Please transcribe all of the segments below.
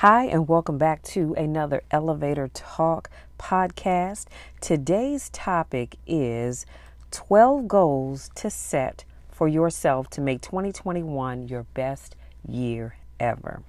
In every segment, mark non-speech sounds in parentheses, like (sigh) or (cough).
Hi, and welcome back to another Elevator Talk podcast. Today's topic is 12 goals to set for yourself to make 2021 your best year ever.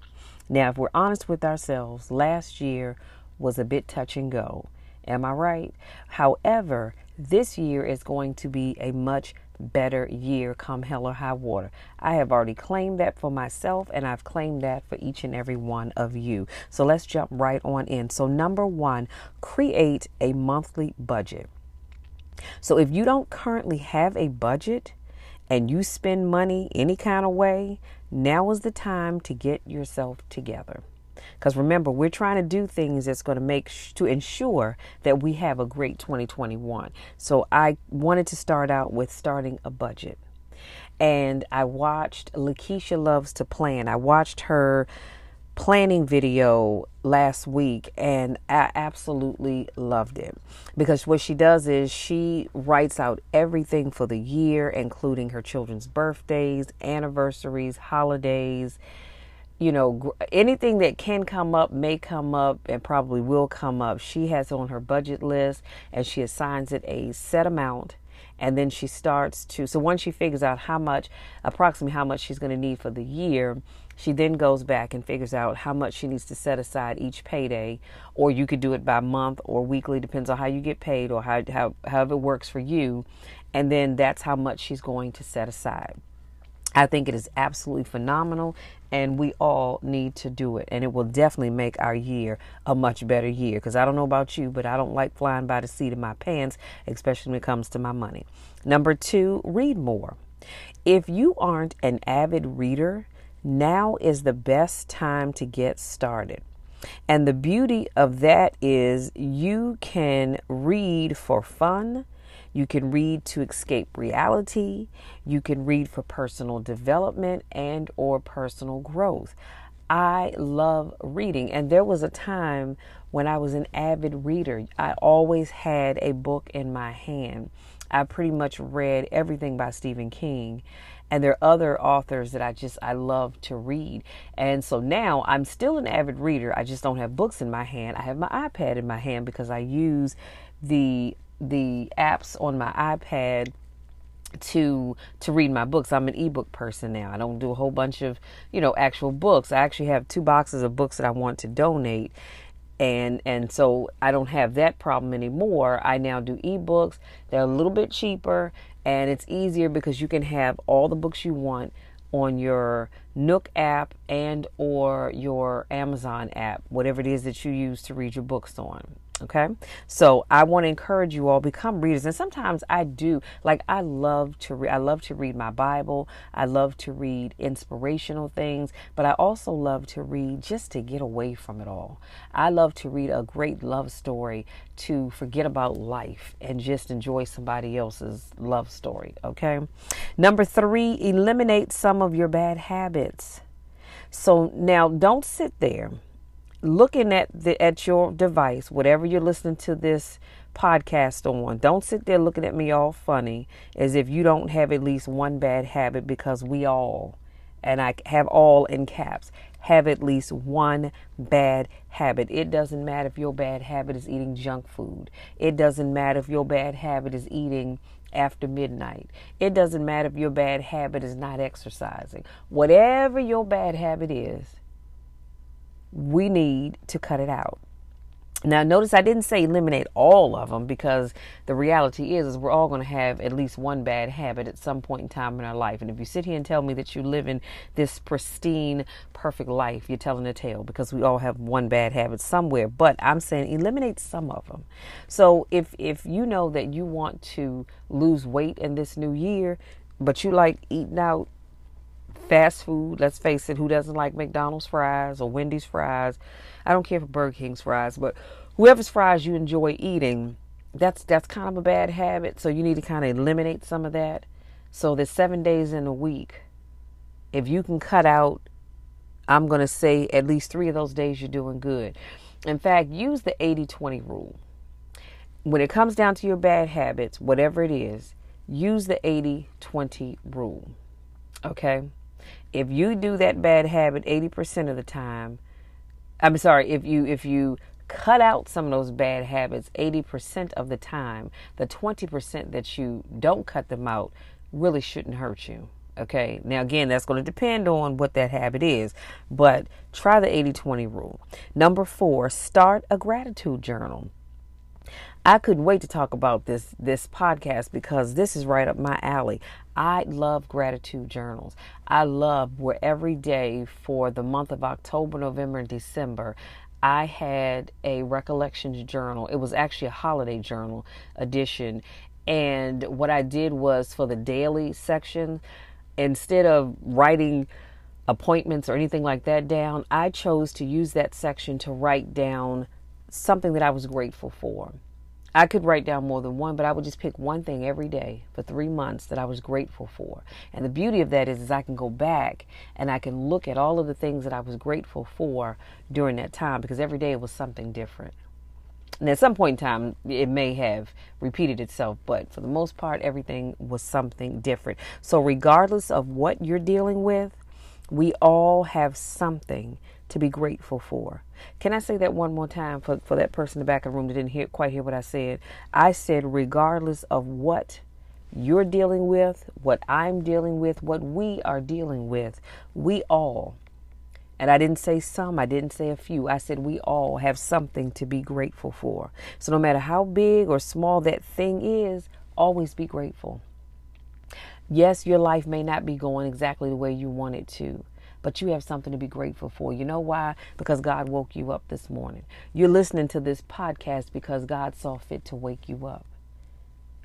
Now, if we're honest with ourselves, last year was a bit touch and go. Am I right? However, this year is going to be a much better year come hell or high water. I have already claimed that for myself and I've claimed that for each and every one of you. So let's jump right on in. So, number one, create a monthly budget. So, if you don't currently have a budget and you spend money any kind of way, now is the time to get yourself together. Because remember, we're trying to do things that's going to make sh- to ensure that we have a great 2021. So I wanted to start out with starting a budget. And I watched Lakeisha Loves to Plan. I watched her planning video last week and I absolutely loved it because what she does is she writes out everything for the year including her children's birthdays, anniversaries, holidays, you know, anything that can come up may come up and probably will come up. She has on her budget list and she assigns it a set amount. And then she starts to, so once she figures out how much, approximately how much she's going to need for the year, she then goes back and figures out how much she needs to set aside each payday. Or you could do it by month or weekly, depends on how you get paid or how, how however it works for you. And then that's how much she's going to set aside. I think it is absolutely phenomenal, and we all need to do it. And it will definitely make our year a much better year. Because I don't know about you, but I don't like flying by the seat of my pants, especially when it comes to my money. Number two, read more. If you aren't an avid reader, now is the best time to get started. And the beauty of that is you can read for fun you can read to escape reality. You can read for personal development and or personal growth. I love reading and there was a time when I was an avid reader. I always had a book in my hand. I pretty much read everything by Stephen King and there are other authors that I just I love to read. And so now I'm still an avid reader. I just don't have books in my hand. I have my iPad in my hand because I use the the apps on my iPad to to read my books. I'm an ebook person now. I don't do a whole bunch of, you know, actual books. I actually have two boxes of books that I want to donate. And and so I don't have that problem anymore. I now do ebooks. They're a little bit cheaper and it's easier because you can have all the books you want on your Nook app and or your Amazon app, whatever it is that you use to read your books on. Okay. So I want to encourage you all become readers. And sometimes I do like I love to read I love to read my Bible. I love to read inspirational things, but I also love to read just to get away from it all. I love to read a great love story to forget about life and just enjoy somebody else's love story. Okay. Number three, eliminate some of your bad habits. So now don't sit there looking at the at your device, whatever you're listening to this podcast on, don't sit there looking at me all funny as if you don't have at least one bad habit because we all, and I have all in caps, have at least one bad habit. It doesn't matter if your bad habit is eating junk food. It doesn't matter if your bad habit is eating after midnight. It doesn't matter if your bad habit is not exercising. Whatever your bad habit is, we need to cut it out. Now, notice I didn't say eliminate all of them because the reality is, is we're all going to have at least one bad habit at some point in time in our life. And if you sit here and tell me that you live in this pristine, perfect life, you're telling a tale because we all have one bad habit somewhere. But I'm saying eliminate some of them. So if if you know that you want to lose weight in this new year, but you like eating out fast food. Let's face it, who doesn't like McDonald's fries or Wendy's fries? I don't care for Burger King's fries, but whoever's fries you enjoy eating, that's that's kind of a bad habit. So you need to kind of eliminate some of that. So there's seven days in a week. If you can cut out, I'm to say at least three of those days you're doing good. In fact, use the 80 20 rule. When it comes down to your bad habits, whatever it is, use the 80 20 rule. Okay? If you do that bad habit 80% of the time, I'm sorry, if you if you cut out some of those bad habits 80% of the time, the 20% that you don't cut them out really shouldn't hurt you. Okay. Now, again, that's going to depend on what that habit is, but try the 80 20 rule. Number four, start a gratitude journal. I couldn't wait to talk about this this podcast because this is right up my alley. I love gratitude journals. I love where every day for the month of October, November, and December, I had a recollections journal. It was actually a holiday journal edition. And what I did was for the daily section, instead of writing appointments or anything like that down, I chose to use that section to write down something that I was grateful for. I could write down more than one, but I would just pick one thing every day for three months that I was grateful for. And the beauty of that is, is I can go back and I can look at all of the things that I was grateful for during that time because every day it was something different. And at some point in time, it may have repeated itself, but for the most part, everything was something different. So, regardless of what you're dealing with, we all have something to be grateful for. Can I say that one more time for, for that person in the back of the room that didn't hear quite hear what I said? I said, regardless of what you're dealing with, what I'm dealing with, what we are dealing with, we all and I didn't say some, I didn't say a few. I said we all have something to be grateful for. So no matter how big or small that thing is, always be grateful. Yes, your life may not be going exactly the way you want it to, but you have something to be grateful for. You know why? Because God woke you up this morning. You're listening to this podcast because God saw fit to wake you up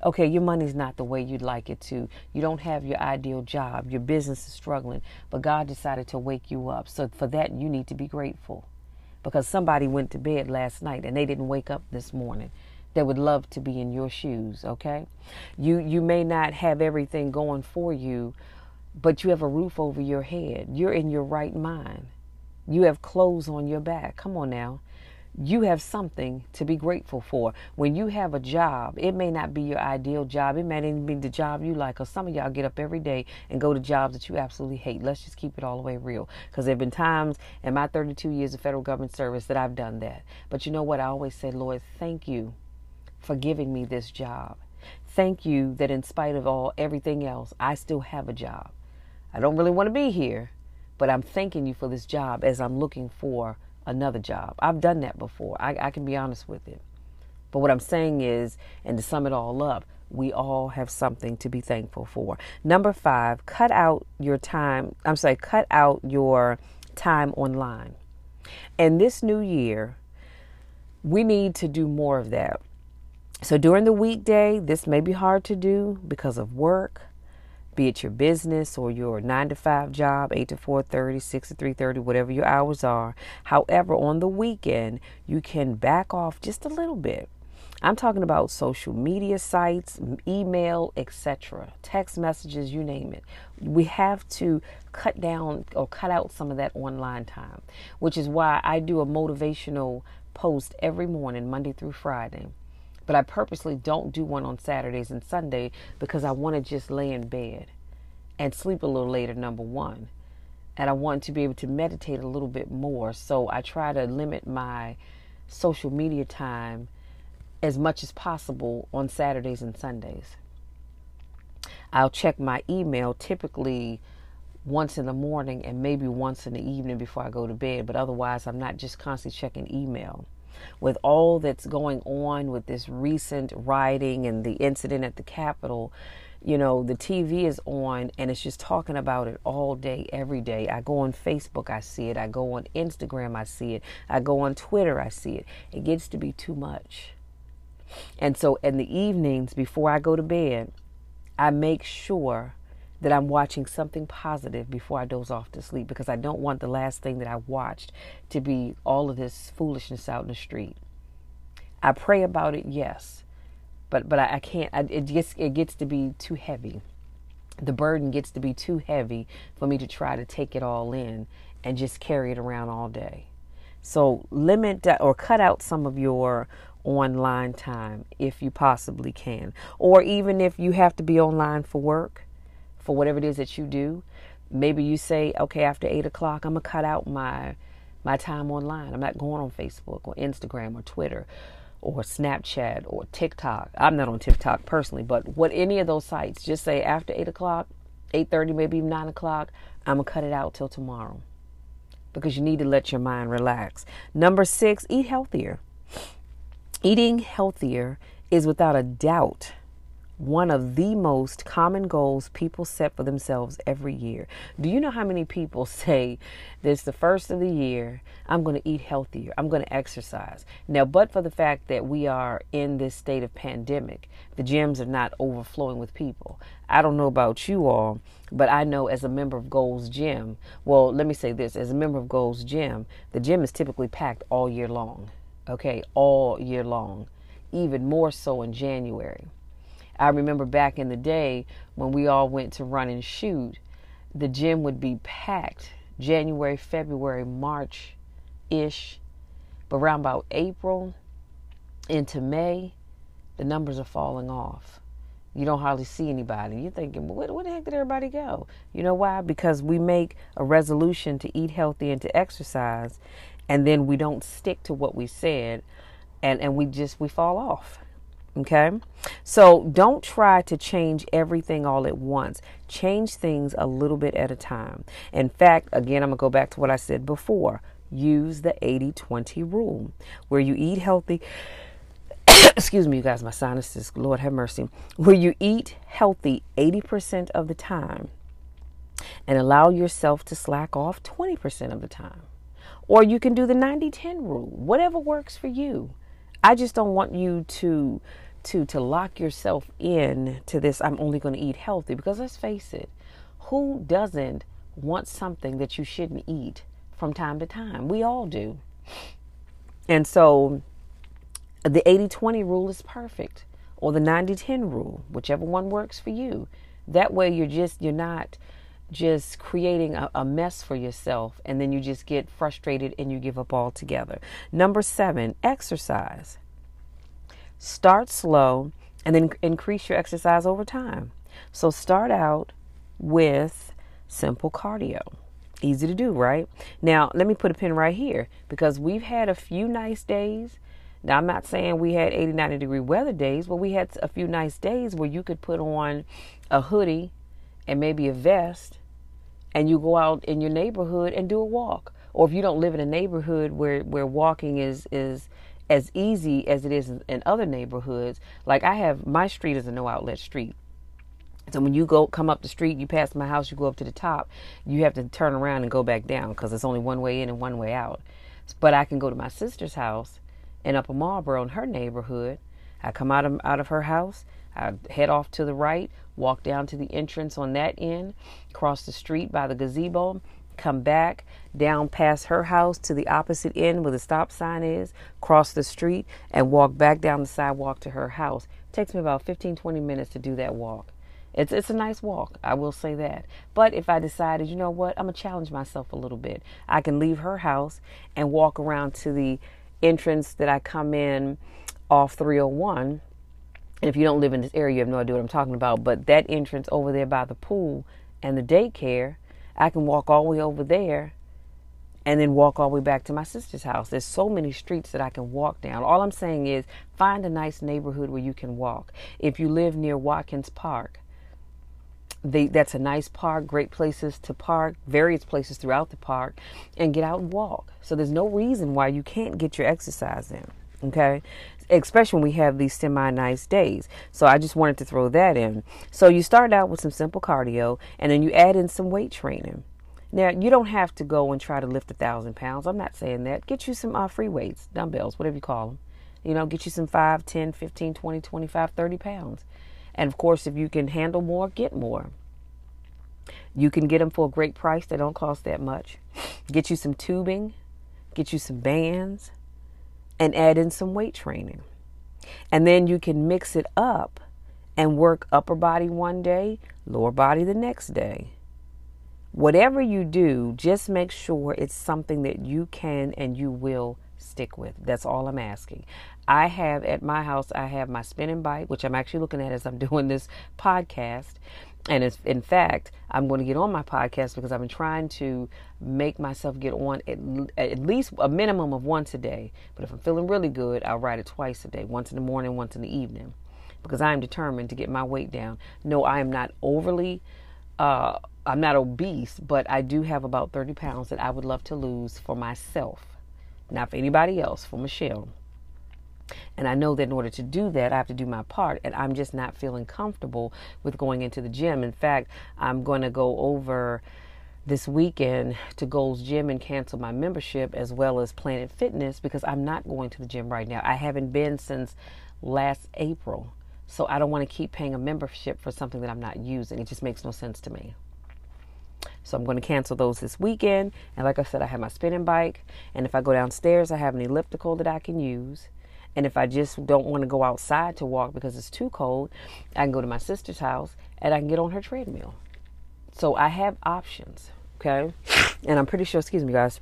okay, your money's not the way you'd like it to. You don't have your ideal job. Your business is struggling, but God decided to wake you up. So for that, you need to be grateful because somebody went to bed last night and they didn't wake up this morning. They would love to be in your shoes, okay? You you may not have everything going for you, but you have a roof over your head. You're in your right mind. You have clothes on your back. Come on now you have something to be grateful for. When you have a job, it may not be your ideal job. It may not even be the job you like. Or some of y'all get up every day and go to jobs that you absolutely hate. Let's just keep it all the way real. Because there have been times in my 32 years of federal government service that I've done that. But you know what? I always said, Lord, thank you for giving me this job. Thank you that in spite of all everything else, I still have a job. I don't really want to be here, but I'm thanking you for this job as I'm looking for another job. I've done that before. I, I can be honest with it. But what I'm saying is, and to sum it all up, we all have something to be thankful for. Number five, cut out your time. I'm sorry, cut out your time online. And this new year, we need to do more of that. So during the weekday, this may be hard to do because of work, be it your business or your 9 to 5 job 8 to 4:30 6 to 3:30 whatever your hours are however on the weekend you can back off just a little bit I'm talking about social media sites, email, etc., text messages, you name it. We have to cut down or cut out some of that online time, which is why I do a motivational post every morning, Monday through Friday. But I purposely don't do one on Saturdays and Sunday because I want to just lay in bed and sleep a little later, number one. And I want to be able to meditate a little bit more. So I try to limit my social media time as much as possible on Saturdays and Sundays. I'll check my email typically once in the morning and maybe once in the evening before I go to bed, but otherwise, I'm not just constantly checking email with all that's going on with this recent rioting and the incident at the Capitol, you know, the TV is on and it's just talking about it all day, every day. I go on Facebook, I see it. I go on Instagram, I see it. I go on Twitter, I see it. It gets to be too much. And so in the evenings before I go to bed, I make sure that I'm watching something positive before I doze off to sleep because I don't want the last thing that I watched to be all of this foolishness out in the street. I pray about it, yes, but but I, I can't. I, it gets it gets to be too heavy. The burden gets to be too heavy for me to try to take it all in and just carry it around all day. So limit or cut out some of your online time if you possibly can, or even if you have to be online for work for whatever it is that you do. Maybe you say, okay, after eight o'clock, I'm gonna cut out my my time online. I'm not going on Facebook or Instagram or Twitter or Snapchat or TikTok. I'm not on TikTok personally, but what any of those sites, just say after eight o'clock, eight thirty, maybe nine o'clock, I'm gonna cut it out till tomorrow. Because you need to let your mind relax. Number six, eat healthier. Eating healthier is without a doubt one of the most common goals people set for themselves every year. Do you know how many people (laughs) say this the first of the year, I'm going to eat healthier, I'm going to exercise. Now, but for the fact that we are in this state of pandemic, the gyms are not overflowing with people. I don't know about you all, but I know as a member of Gold's Gym, well, let me say this, as a member of Gold's Gym, the gym is typically packed all year long. Okay, all year long, even more so in January. I remember back in the day when we all went to run and shoot, the gym would be packed January, February, March ish. But around about April into May, the numbers are falling off. You don't hardly see anybody. You're thinking, well, where, where the heck did everybody go? You know why? Because we make a resolution to eat healthy and to exercise, and then we don't stick to what we said, and, and we just we fall off. Okay. So don't try to change everything all at once. Change things a little bit at a time. In fact, again, I'm going to go back to what I said before. Use the 80 20 rule where you eat healthy. (coughs) Excuse me, you guys, my sinuses, Lord have mercy. Where you eat healthy 80% of the time and allow yourself to slack off 20% of the time. Or you can do the 90 10 rule, whatever works for you. I just don't want you to to to lock yourself in to this I'm only going to eat healthy because let's face it, who doesn't want something that you shouldn't eat from time to time? We all do. And so the 80-20 rule is perfect or the 90-10 rule, whichever one works for you. That way you're just you're not just creating a, a, mess for yourself and then you just get frustrated and you give up altogether. Number seven, exercise. Start slow and then increase your exercise over time. So start out with simple cardio. Easy to do, right? Now, let me put a pin right here because we've had a few nice days. Now, I'm not saying we had 80, 90 degree weather days, but we had a few nice days where you could put on a hoodie and maybe a vest and you go out in your neighborhood and do a walk. Or if you don't live in a neighborhood where, where walking is, is as easy as it is in other neighborhoods. Like I have my street is a no outlet street. So when you go come up the street, you pass my house, you go up to the top, you have to turn around and go back down because it's only one way in and one way out. But I can go to my sister's house in Upper Marlboro in her neighborhood. I come out of out of her house, I head off to the right, walk down to the entrance on that end, cross the street by the gazebo, come back down past her house to the opposite end where the stop sign is, cross the street, and walk back down the sidewalk to her house. It takes me about 15, 20 minutes to do that walk. It's it's a nice walk, I will say that. But if I decided, you know what, I'm gonna challenge myself a little bit. I can leave her house and walk around to the entrance that I come in off 301. And if you don't live in this area, you have no idea what I'm talking about. But that entrance over there by the pool and the daycare, I can walk all the way over there and then walk all the way back to my sister's house. There's so many streets that I can walk down. All I'm saying is find a nice neighborhood where you can walk. If you live near Watkins Park, they, that's a nice park, great places to park, various places throughout the park, and get out and walk. So there's no reason why you can't get your exercise in. Okay, especially when we have these semi nice days. So I just wanted to throw that in. So you start out with some simple cardio, and then you add in some weight training. Now, you don't have to go and try to lift a thousand pounds. I'm not saying that. Get you some uh, free weights, dumbbells, whatever you call them. You know, get you some 5, 10, 15, 20, 25, 30 pounds. And of course, if you can handle more, get more. You can get them for a great price. They don't cost that much. Get you some tubing, get you some bands, and add in some weight training. And then you can mix it up and work upper body one day, lower body the next day whatever you do, just make sure it's something that you can and you will stick with. That's all I'm asking. I have at my house, I have my spinning bike, which I'm actually looking at as I'm (laughs) doing this podcast. And in fact, I'm going to get on my podcast because I've been trying to make myself get on at, at least a minimum of once a day. But if I'm feeling really good, I'll write it twice a day once in the morning, once in the evening because I am determined to get my weight down. No, I am not overly, uh, I'm not obese, but I do have about 30 pounds that I would love to lose for myself. Not for anybody else, for Michelle. And I know that in order to do that, I have to do my part. And I'm just not feeling comfortable with going into the gym. In fact, I'm going to go over this weekend to Gold's Gym and cancel my membership as well as Planet Fitness because I'm not going to the gym right now. I haven't been since last April. So I don't want to keep paying a membership for something that I'm not using. It just makes no sense to me. So I'm going to cancel those this weekend. And like I said, I have my spinning bike. And if I go downstairs, I have an elliptical that I can use. And if I just don't want to go outside to walk because it's too cold, I can go to my sister's house and I can get on her treadmill. So I have options. Okay. And I'm pretty sure, excuse me, guys,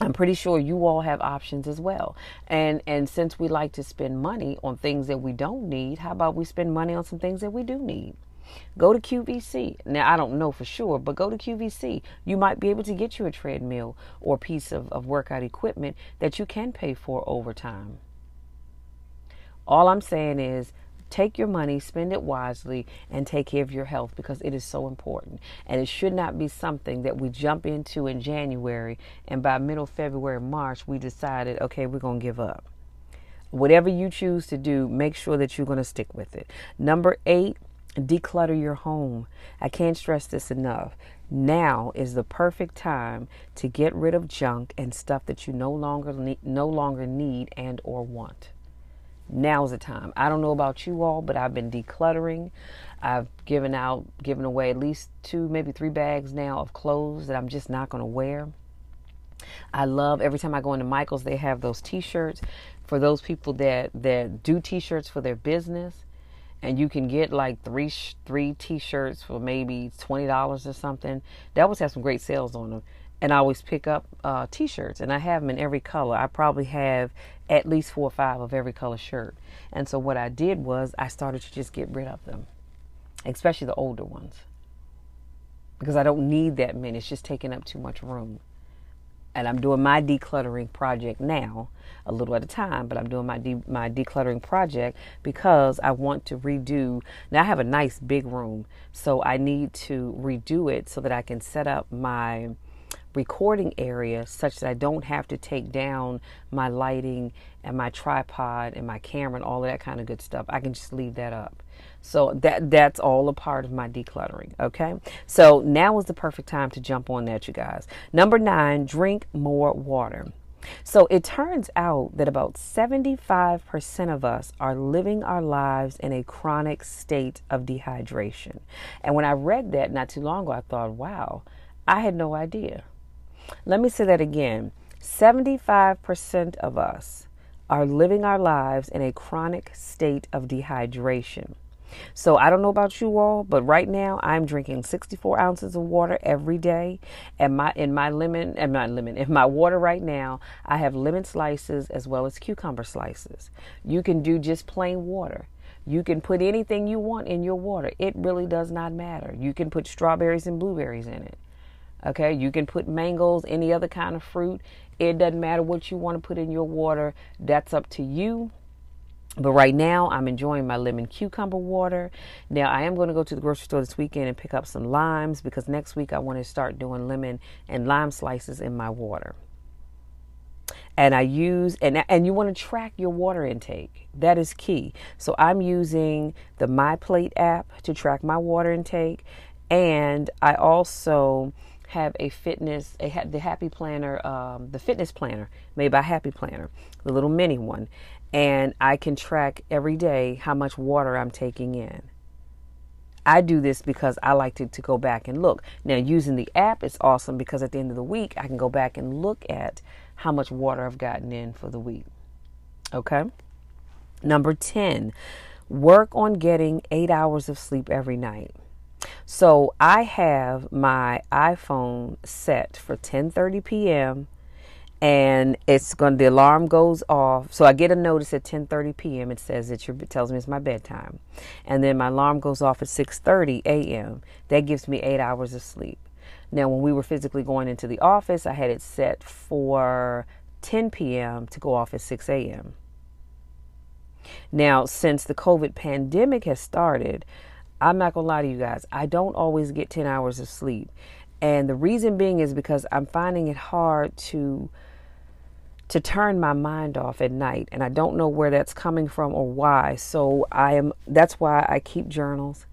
I'm pretty sure you all have options as well. And and since we like to spend money on things that we don't need, how about we spend money on some things that we do need? Go to QVC. Now I don't know for sure, but go to QVC. You might be able to get you a treadmill or piece of, of workout equipment that you can pay for over time. All I'm saying is Take your money, spend it wisely, and take care of your health because it is so important. And it should not be something that we jump into in January and by middle February, March, we decided, okay, we're going to give up. Whatever you choose to do, make sure that you're going to stick with it. Number eight, declutter your home. I can't stress this enough. Now is the perfect time to get rid of junk and stuff that you no longer need, no longer need and or want now's the time. I don't know about you all, but I've been decluttering. I've given out, given away at least two, maybe three bags now of clothes that I'm just not going to wear. I love every time I go into Michael's, they have those T-shirts for those people that that do T-shirts for their business, and you can get like three three T-shirts for maybe twenty dollars or something. They always have some great sales on them and I always pick up uh, t-shirts and I have them in every color. I probably have at least four or five of every color shirt. And so what I did was I started to just get rid of them, especially the older ones, because I don't need that many. It's just taking up too much room. And I'm doing my decluttering project now, a little at a time, but I'm doing my de- my decluttering project because I want to redo. Now I have a nice big room, so I need to redo it so that I can set up my recording area such that I don't have to take down my lighting and my tripod and my camera and all of that kind of good stuff. I can just leave that up. So that that's all a part of my decluttering, okay? So now is the perfect time to jump on that you guys. Number 9, drink more water. So it turns out that about 75% of us are living our lives in a chronic state of dehydration. And when I read that not too long ago, I thought, wow, I had no idea. Let me say that again 75% of us are living our lives in a chronic state of dehydration. So I don't know about you all, but right now I'm drinking 64 ounces of water every day. And my in my lemon and my lemon in my water right now, I have lemon slices as well as cucumber slices. You can do just plain water. You can put anything you want in your water. It really does not matter. You can put strawberries and blueberries in it. Okay, you can put mangoes, any other kind of fruit. It doesn't matter what you want to put in your water, that's up to you. But right now, I'm enjoying my lemon cucumber water. Now, I am going to go to the grocery store this weekend and pick up some limes because next week I want to start doing lemon and lime slices in my water. And I use and and you want to track your water intake. That is key. So I'm using the MyPlate app to track my water intake, and I also have a fitness, a the Happy Planner, um, the fitness planner made by Happy Planner, the little mini one, and I can track every day how much water I'm taking in. I do this because I like to, to go back and look. Now, using the app is awesome because at the end of the week, I can go back and look at how much water I've gotten in for the week. Okay? Number 10, work on getting eight hours of sleep every night. So I have my iPhone set for 10:30 p.m. and it's going the alarm goes off so i get a notice at 10:30 p.m. it says it tells me it's my bedtime and then my alarm goes off at 6:30 a.m. that gives me 8 hours of sleep now when we were physically going into the office i had it set for 10 p.m. to go off at 6 a.m. Now, since the COVID pandemic has started, I'm not going to lie to you guys, I don't always get 10 hours of sleep. And the reason being is because I'm finding it hard to to turn my mind off at night and I don't know where that's coming from or why. So I am that's why I keep journals.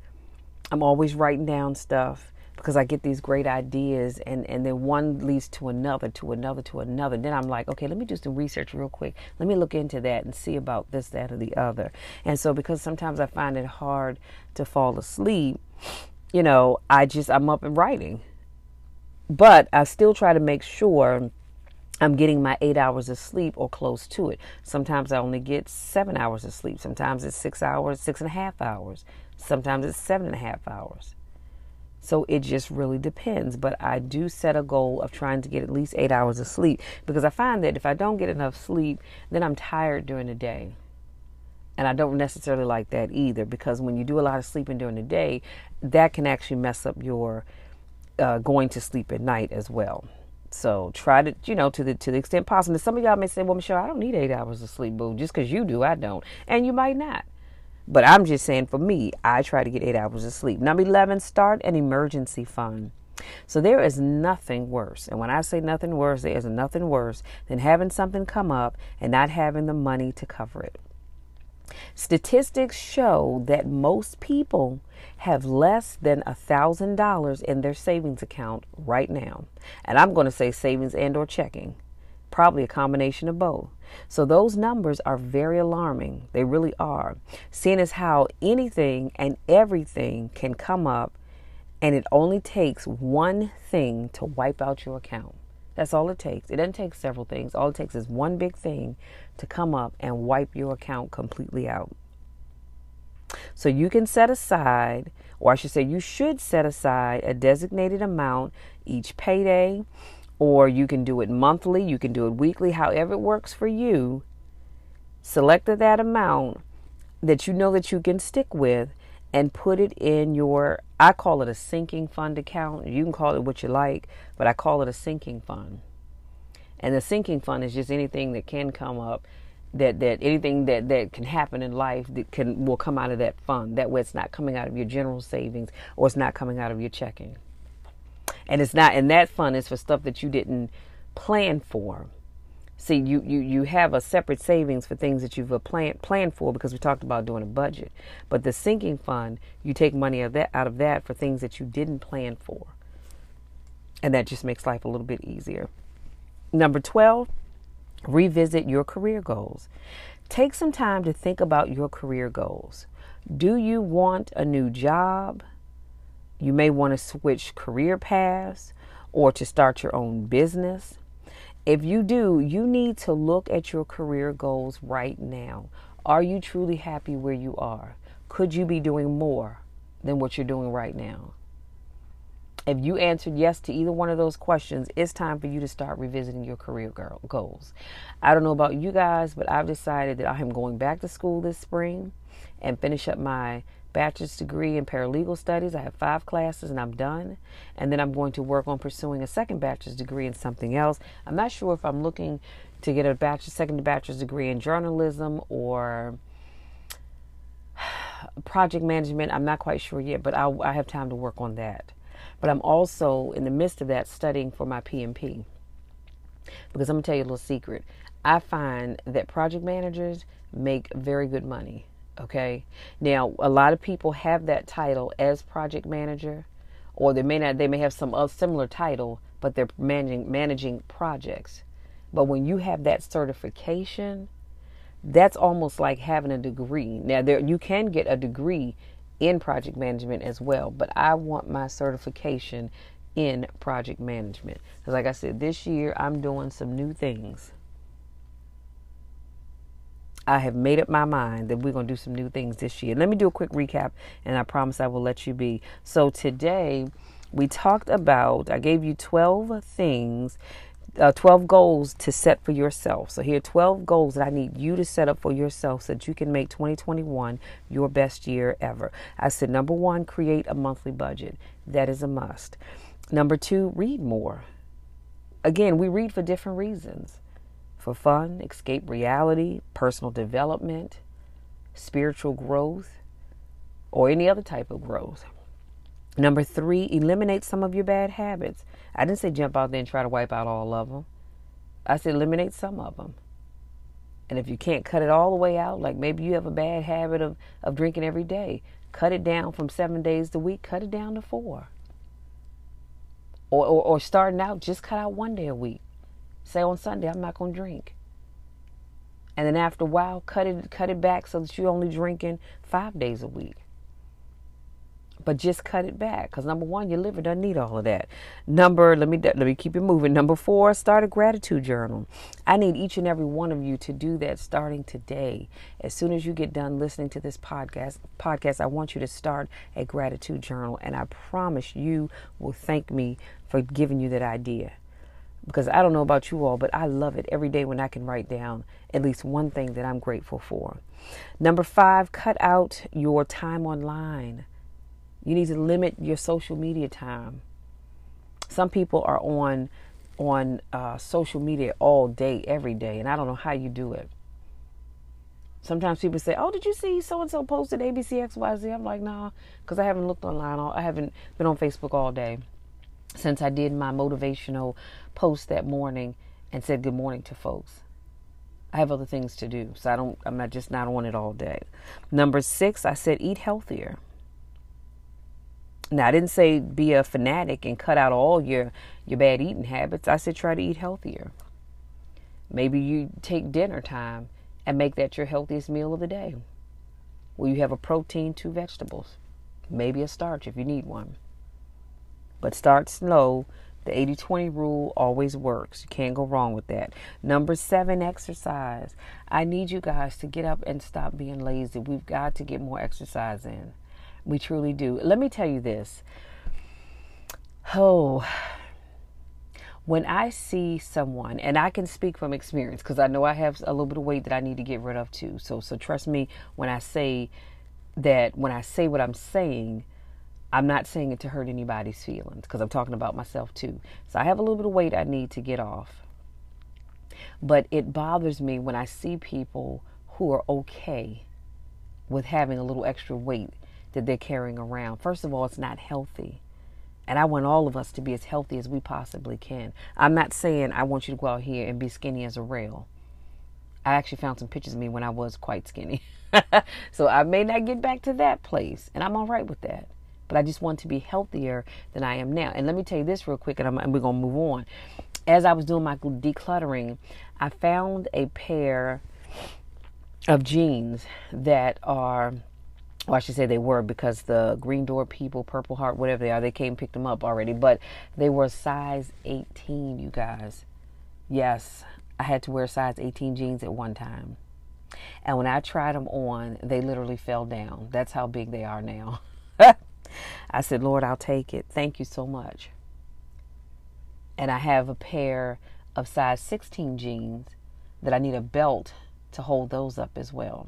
I'm always writing down stuff because I get these great ideas and and then one leads to another to another to another. And Then I'm like, okay, let me do some research real quick. Let me look into that and see about this that or the other. And so because sometimes I find it hard to fall asleep, you know, I just I'm up and writing but I still try to make sure I'm getting my eight hours of sleep or close to it. Sometimes I only get seven hours of sleep. Sometimes it's six hours, six and a half hours. Sometimes it's seven and a half hours. So it just really depends. But I do set a goal of trying to get at least eight hours of sleep because I find that if I don't get enough sleep, then I'm tired during the day. And I don't necessarily like that either because when you do a lot of sleeping during the day, that can actually mess up your uh, going to sleep at night as well. So try to, you know, to the to the extent possible. some of y'all may say, "Well, Michelle, I don't need eight hours of sleep, boo. Just because you do, I don't." And you might not. But I'm just saying, for me, I try to get eight hours of sleep. Number eleven, start an emergency fund. So there is nothing worse. And when I say nothing worse, there is nothing worse than having something come up and not having the money to cover it. Statistics show that most people have less than a thousand dollars in their savings account right now. And I'm going to say savings and or checking. Probably a combination of both. So those numbers are very alarming. They really are. Seeing as how anything and everything can come up and it only takes one thing to wipe out your account. That's all it takes. It doesn't take several things. All it takes is one big thing to come up and wipe your account completely out. So you can set aside, or I should say, you should set aside a designated amount each payday, or you can do it monthly, you can do it weekly, however it works for you. Select that amount that you know that you can stick with and put it in your I call it a sinking fund account. You can call it what you like, but I call it a sinking fund. And the sinking fund is just anything that can come up that that anything that that can happen in life that can will come out of that fund. That way it's not coming out of your general savings or it's not coming out of your checking. And it's not and that fund is for stuff that you didn't plan for See, you, you, you have a separate savings for things that you've planned planned for because we talked about doing a budget. But the sinking fund, you take money of that, out of that for things that you didn't plan for. And that just makes life a little bit easier. Number 12, revisit your career goals. Take some time to think about your career goals. Do you want a new job? You may want to switch career paths or to start your own business. If you do, you need to look at your career goals right now. Are you truly happy where you are? Could you be doing more than what you're doing right now? If you answered yes to either one of those questions, it's time for you to start revisiting your career goals. I don't know about you guys, but I've decided that I am going back to school this spring and finish up my bachelor's degree in paralegal studies. I have five classes and I'm done. And then I'm going to work on pursuing a second bachelor's degree in something else. I'm not sure if I'm looking to get a bachelor's, second bachelor's degree in journalism or (sighs) project management. I'm not quite sure yet, but I'll, I have time to work on that. But I'm also in the midst of that studying for my PMP. Because I'm going to tell you a little secret. I find that project managers make very good money Okay. Now, a lot of people have that title as project manager, or they may not. They may have some other similar title, but they're managing managing projects. But when you have that certification, that's almost like having a degree. Now, there you can get a degree in project management as well, but I want my certification in project management. Because, like I said, this year I'm doing some new things. I have made up my mind that we're going to do some new things this year. Let me do a quick recap, and I promise I will let you be. So, today we talked about, I gave you 12 things uh, 12 goals to set for yourself. So, here are 12 goals that I need you to set up for yourself so that you can make 2021 your best year ever. I said, number one, create a monthly budget. That is a must. Number two, read more. Again, we read for different reasons for fun, escape reality, personal development, spiritual growth, or any other type of growth. Number three, eliminate some of your bad habits. I didn't say jump out there and try to wipe out all of them. I said eliminate some of them. And if you can't cut it all the way out, like maybe you have a bad habit of, of drinking every day, cut it down from seven days a week, cut it down to four. Or, or, or starting out, just cut out one day a week. Say on Sunday, I'm not to drink. And then after a while, cut it, cut it back so that you're only drinking five days a week. But just cut it back because number one your liver doesn't need all of that. Number let me let me keep it moving. Number four start a gratitude journal. I need each and every one of you to do that starting today. As soon as you get done listening to this podcast podcast i want you to start a gratitude journal and i promise you will thank me for giving you that idea because I don't know about you all, but I love it every day when I can write down at least one thing that I'm grateful for. Number five, cut out your time online. You need to limit your social media time. Some people are on on uh, social media all day, every day, and I don't know how you do it. Sometimes people say, "Oh, did you see so and so posted ABC XYZ?" I'm like, "Nah," because I haven't looked online. I haven't been on Facebook all day since I did my motivational post that morning and said good morning to folks. I have other things to do, so I don't. I'm not just not on it all day. Number six, I said eat healthier. Now I didn't say be a fanatic and cut out all your your bad eating habits. I said try to eat healthier. Maybe you take dinner time and make that your healthiest meal of the day. Where you have a protein, two vegetables, maybe a starch if you need one. But start slow. The 80 20 rule always works. You can't go wrong with that. Number seven, exercise. I need you guys to get up and stop being lazy. We've got to get more exercise in. We truly do. Let me tell you this. Oh, when I see someone, and I can speak from experience because I know I have a little bit of weight that I need to get rid of too. So, so trust me when I say that when I say what I'm saying, I'm not saying it to hurt anybody's feelings because I'm talking about myself too. So I have a little bit of weight I need to get off. But it bothers me when I see people who are okay with having a little extra weight that they're carrying around. First of all, it's not healthy. And I want all of us to be as healthy as we possibly can. I'm not saying I want you to go out here and be skinny as a rail. I actually found some pictures of me when I was quite skinny. (laughs) so I may not get back to that place, and I'm all right with that. But I just want to be healthier than I am now. And let me tell you this real quick, and, and we're going to move on. As I was doing my decluttering, I found a pair of jeans that are well, I should say they were because the GreenDrop people, Purple Heart, whatever they are, they came picked them up already. But they were size 18, you guys. Yes, I had to wear size 18 jeans at one time. And when I tried them on, they literally fell down. That's how big they are now. (laughs) I said, Lord, I'll take it. Thank you so much. And I have a pair of size 16 jeans that I need a belt to hold those up as well.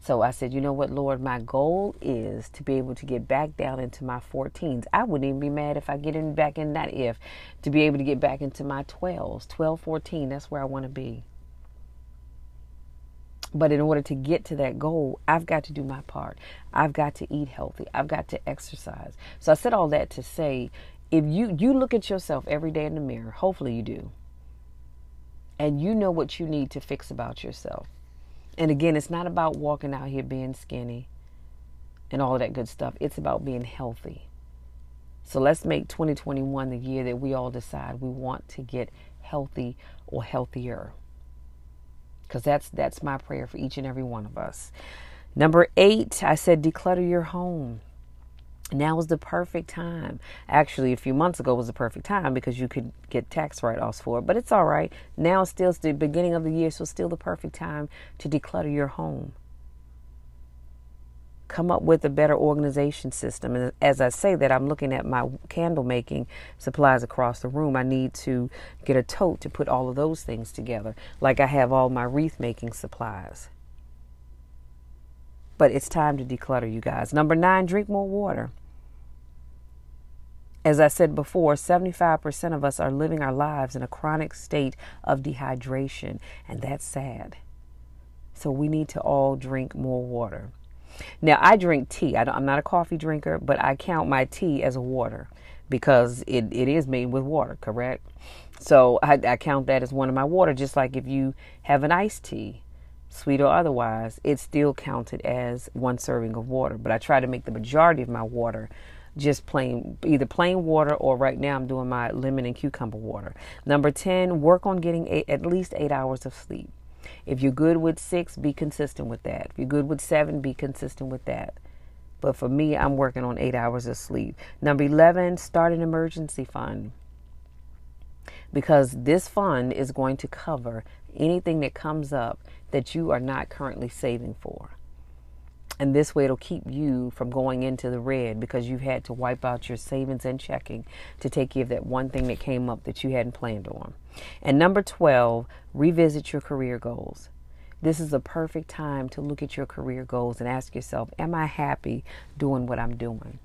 So I said, you know what, Lord, my goal is to be able to get back down into my 14s. I wouldn't even be mad if I get in back in that if to be able to get back into my 12s, 12, 14. That's where I want to be. But in order to get to that goal, I've got to do my part. I've got to eat healthy. I've got to exercise. So I said all that to say if you you look at yourself every day in the mirror, hopefully you do. And you know what you need to fix about yourself and again, it's not about walking out here being skinny and all of that good stuff. It's about being healthy. So let's make 2021 the year that we all decide we want to get healthy or healthier. Because that's that's my prayer for each and every one of us. Number eight, I said declutter your home now was the perfect time. Actually, a few months ago was the perfect time because you could get tax write offs for it, but it's all right. Now it's still the beginning of the year, so it's still the perfect time to declutter your home. Come up with a better organization system. And as I say that, I'm looking at my candle making supplies across the room. I need to get a tote to put all of those things together, like I have all my wreath making supplies. But it's time to declutter, you guys. Number nine, drink more water. As I said before, 75% of us are living our lives in a chronic state of dehydration, and that's sad. So we need to all drink more water. Now, I drink tea. I am not a coffee drinker, but I count my tea as a water because it, it is made with water, correct? So I, I count that as one of my water, just like if you have an iced tea, sweet or otherwise, it's still counted as one serving of water. But I try to make the majority of my water just plain either plain water or right now I'm doing my lemon and cucumber water. Number 10, work on getting eight, at least 8 hours of sleep. If you're good with 6, be consistent with that. If you're good with 7, be consistent with that. But for me, I'm working on 8 hours of sleep. Number 11, start an emergency fund. Because this fund is going to cover anything that comes up that you are not currently saving for. And this way it'll keep you from going into the red because you've had to wipe out your savings and checking to take care of that one thing that came up that you hadn't planned on. And number 12, revisit your career goals. This is a perfect time to look at your career goals and ask yourself, am I happy doing what I'm doing?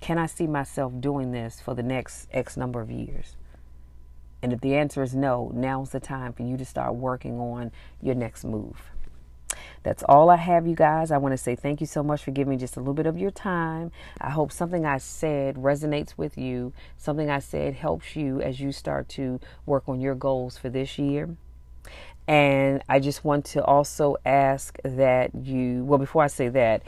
Can I see myself doing this for the next X number of years? And if the answer is no, now's the time for you to start working on your next move. That's all I have, you guys. I want to say thank you so much for giving me just a little bit of your time. I hope something I said resonates with you, something I said helps you as you start to work on your goals for this year. And I just want to also ask that you, well, before I say that,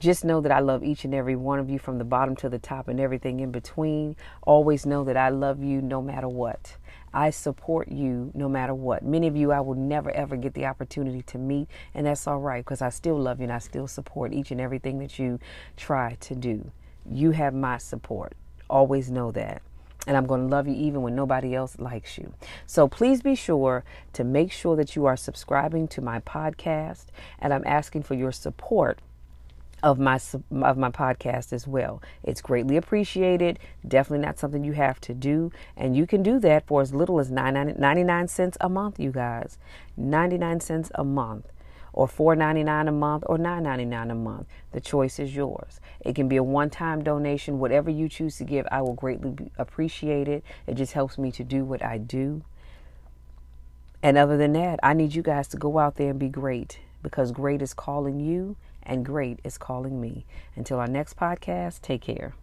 just know that I love each and every one of you from the bottom to the top and everything in between. Always know that I love you no matter what. I support you no matter what. Many of you I will never ever get the opportunity to meet, and that's all right because I still love you and I still support each and everything that you try to do. You have my support. Always know that. And I'm going to love you even when nobody else likes you. So please be sure to make sure that you are subscribing to my podcast. And I'm asking for your support of my of my podcast as well. It's greatly appreciated. Definitely not something you have to do, and you can do that for as little as 99 cents a month, you guys. 99 cents a month or $4.99 a month or $9.99 a month. The choice is yours. It can be a one-time donation, whatever you choose to give. I will greatly appreciate it. It just helps me to do what I do. And other than that, I need you guys to go out there and be great because great is calling you and great is calling me. Until our next podcast, take care.